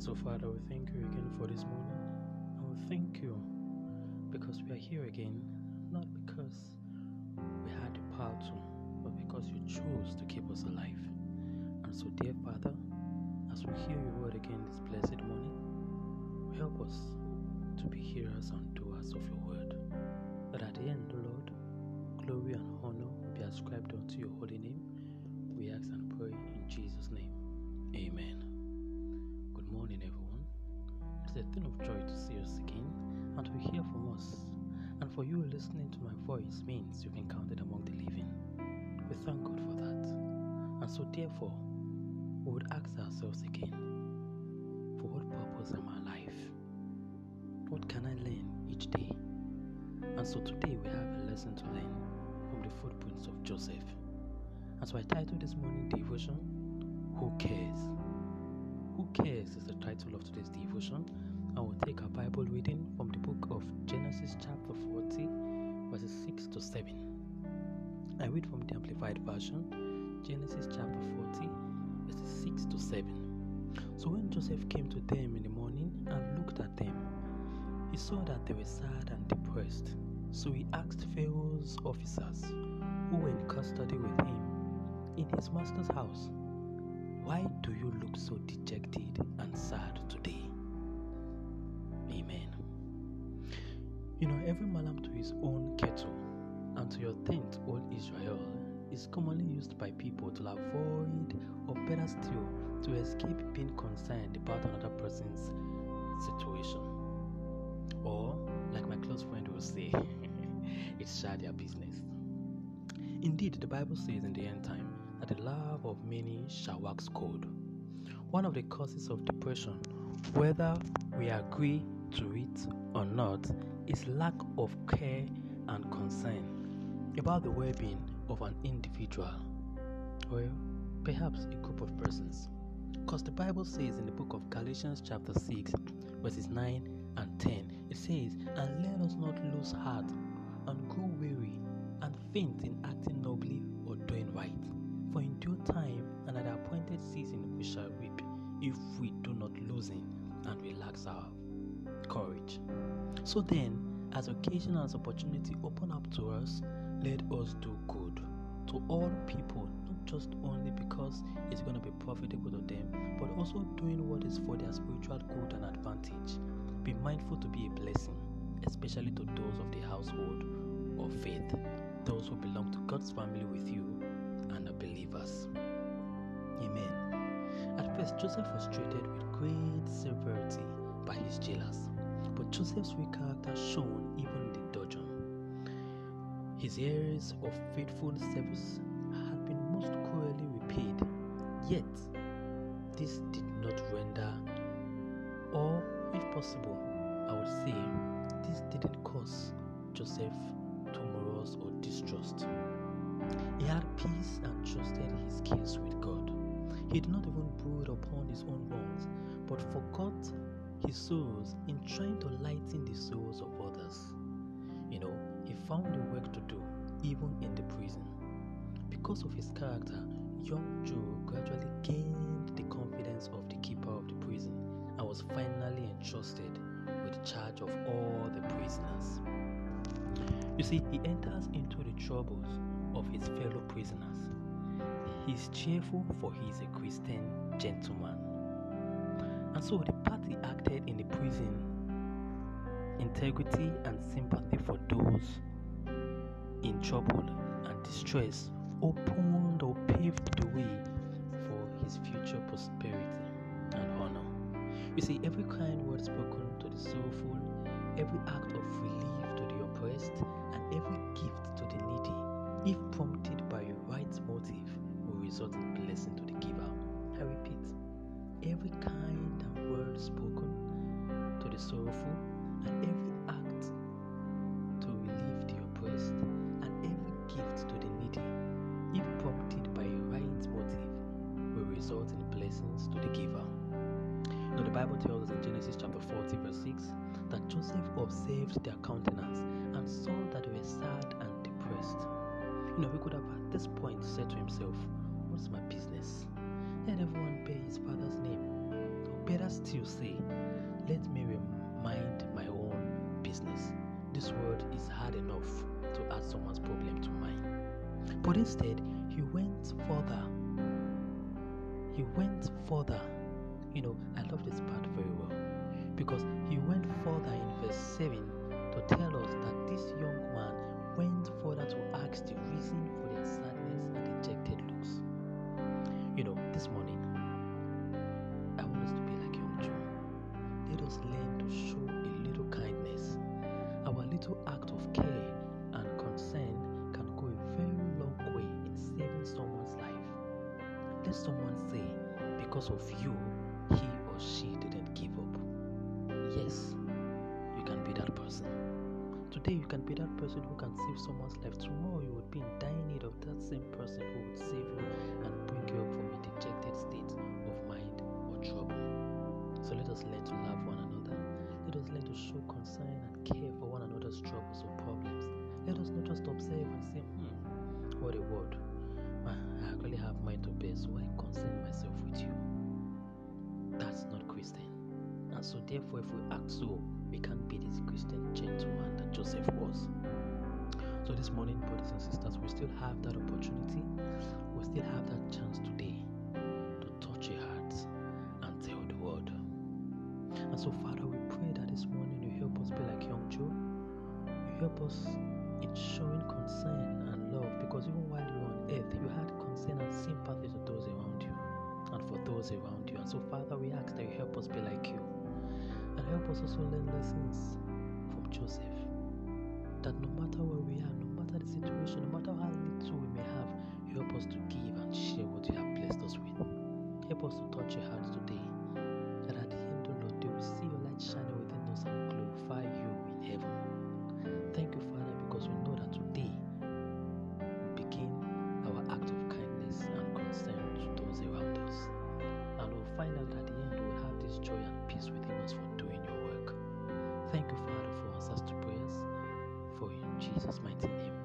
And so, Father, we thank you again for this morning. And we thank you because we are here again, not because we had the power to, but because you chose to keep us alive. And so, dear Father, as we hear your word again this blessed morning, help us to be hearers and doers of your word. That at the end, Lord, glory and honor be ascribed unto your holy name. We ask and pray in Jesus' name. Amen. Good morning, everyone. It is a thing of joy to see us again and to hear from us. And for you listening to my voice means you've been counted among the living. We thank God for that. And so, therefore, we would ask ourselves again for what purpose am I alive? What can I learn each day? And so, today we have a lesson to learn from the footprints of Joseph. And so, I titled this morning devotion, Who Cares? Who Cares is the title of today's devotion. I will take a Bible reading from the book of Genesis, chapter 40, verses 6 to 7. I read from the Amplified Version, Genesis chapter 40, verses 6 to 7. So when Joseph came to them in the morning and looked at them, he saw that they were sad and depressed. So he asked Pharaoh's officers, who were in custody with him, in his master's house, Why do you look so dejected and sad today? Amen. You know, every malam to his own kettle, and to your tent, all Israel, is commonly used by people to avoid, or better still, to escape being concerned about another person's situation. Or, like my close friend will say, it's share their business. Indeed, the Bible says in the end time the love of many shall wax cold. One of the causes of depression, whether we agree to it or not, is lack of care and concern about the well being of an individual or perhaps a group of persons. Because the Bible says in the book of Galatians, chapter 6, verses 9 and 10, it says, And let us not lose heart and grow weary and faint in acting nobly or doing right. Due time and at the appointed season we shall reap if we do not loosen and relax our courage. So then, as occasion and as opportunity open up to us, let us do good to all people, not just only because it's going to be profitable to them, but also doing what is for their spiritual good and advantage. Be mindful to be a blessing, especially to those of the household of faith, those who belong to God's family with you and are believers. Amen. At first, Joseph was treated with great severity by his jailers, but Joseph's weak character shone even in the dungeon. His years of faithful service had been most cruelly repaid, yet this did not render, or if possible, I would say, this didn't cause Joseph to morose or distrust. He had peace and trusted his case with God. He did not even brood upon his own wrongs, but forgot his sorrows in trying to lighten the sorrows of others. You know, he found a work to do even in the prison. Because of his character, young Joe gradually gained the confidence of the keeper of the prison and was finally entrusted with the charge of all the prisoners. You see, he enters into the troubles of his fellow prisoners. He is cheerful for he is a Christian gentleman. And so the part he acted in the prison, integrity and sympathy for those in trouble and distress, opened or paved the way for his future prosperity and honor. You see, every kind word spoken to the sorrowful, every act of relief to the oppressed, and every gift to the needy, if prompted by a right motive, will result in blessing to the giver. I repeat, every kind and word spoken to the sorrowful, and every act to relieve the oppressed, and every gift to the needy, if prompted by a right motive, will result in blessings to the giver. Now, the Bible tells us in Genesis chapter 40, verse 6, that Joseph observed their countenance and saw that they were sad and depressed. You know, he could have at this point said to himself, What's my business? Let everyone bear his father's name. Or better still say, Let me mind my own business. This world is hard enough to add someone's problem to mine. But instead, he went further. He went further. You know, I love this part very well because he went further in verse 7 to tell us that this young man went further to ask the reason for their sadness and dejected looks. You know, this morning, I want us to be like young Joe. Let us learn to show a little kindness. Our little act of care and concern can go a very long way in saving someone's life. Let someone say, because of you, he or she Today, you can be that person who can save someone's life. Tomorrow, you would be in dire need of that same person who would save you and bring you up from a dejected state of mind or trouble. So let us learn to love one another. Let us learn to show concern and care for one another's troubles or problems. Let us not just observe and say, hmm, what a word. I actually have mine to bear, so I concern myself with you. That's not Christian. And so, therefore, if we act so, we can't be this Christian gentleman that Joseph was. So, this morning, brothers and sisters, we still have that opportunity. We still have that chance today to touch your hearts and tell the world. And so, Father, we pray that this morning you help us be like young Joe. You help us in showing concern and love because even while you were on earth, you had concern and sympathy to those around you and for those around you. And so, Father, we ask that you help us be like you help us also learn lessons from Joseph. That no matter where we are, no matter the situation, no matter how little we may have, help us to give and share what you have blessed us with. Help us to touch your hearts today. That at the end, O Lord, they will see your light shining within us and glorify you Thank you, Father, for answers to prayers. For in Jesus' mighty name.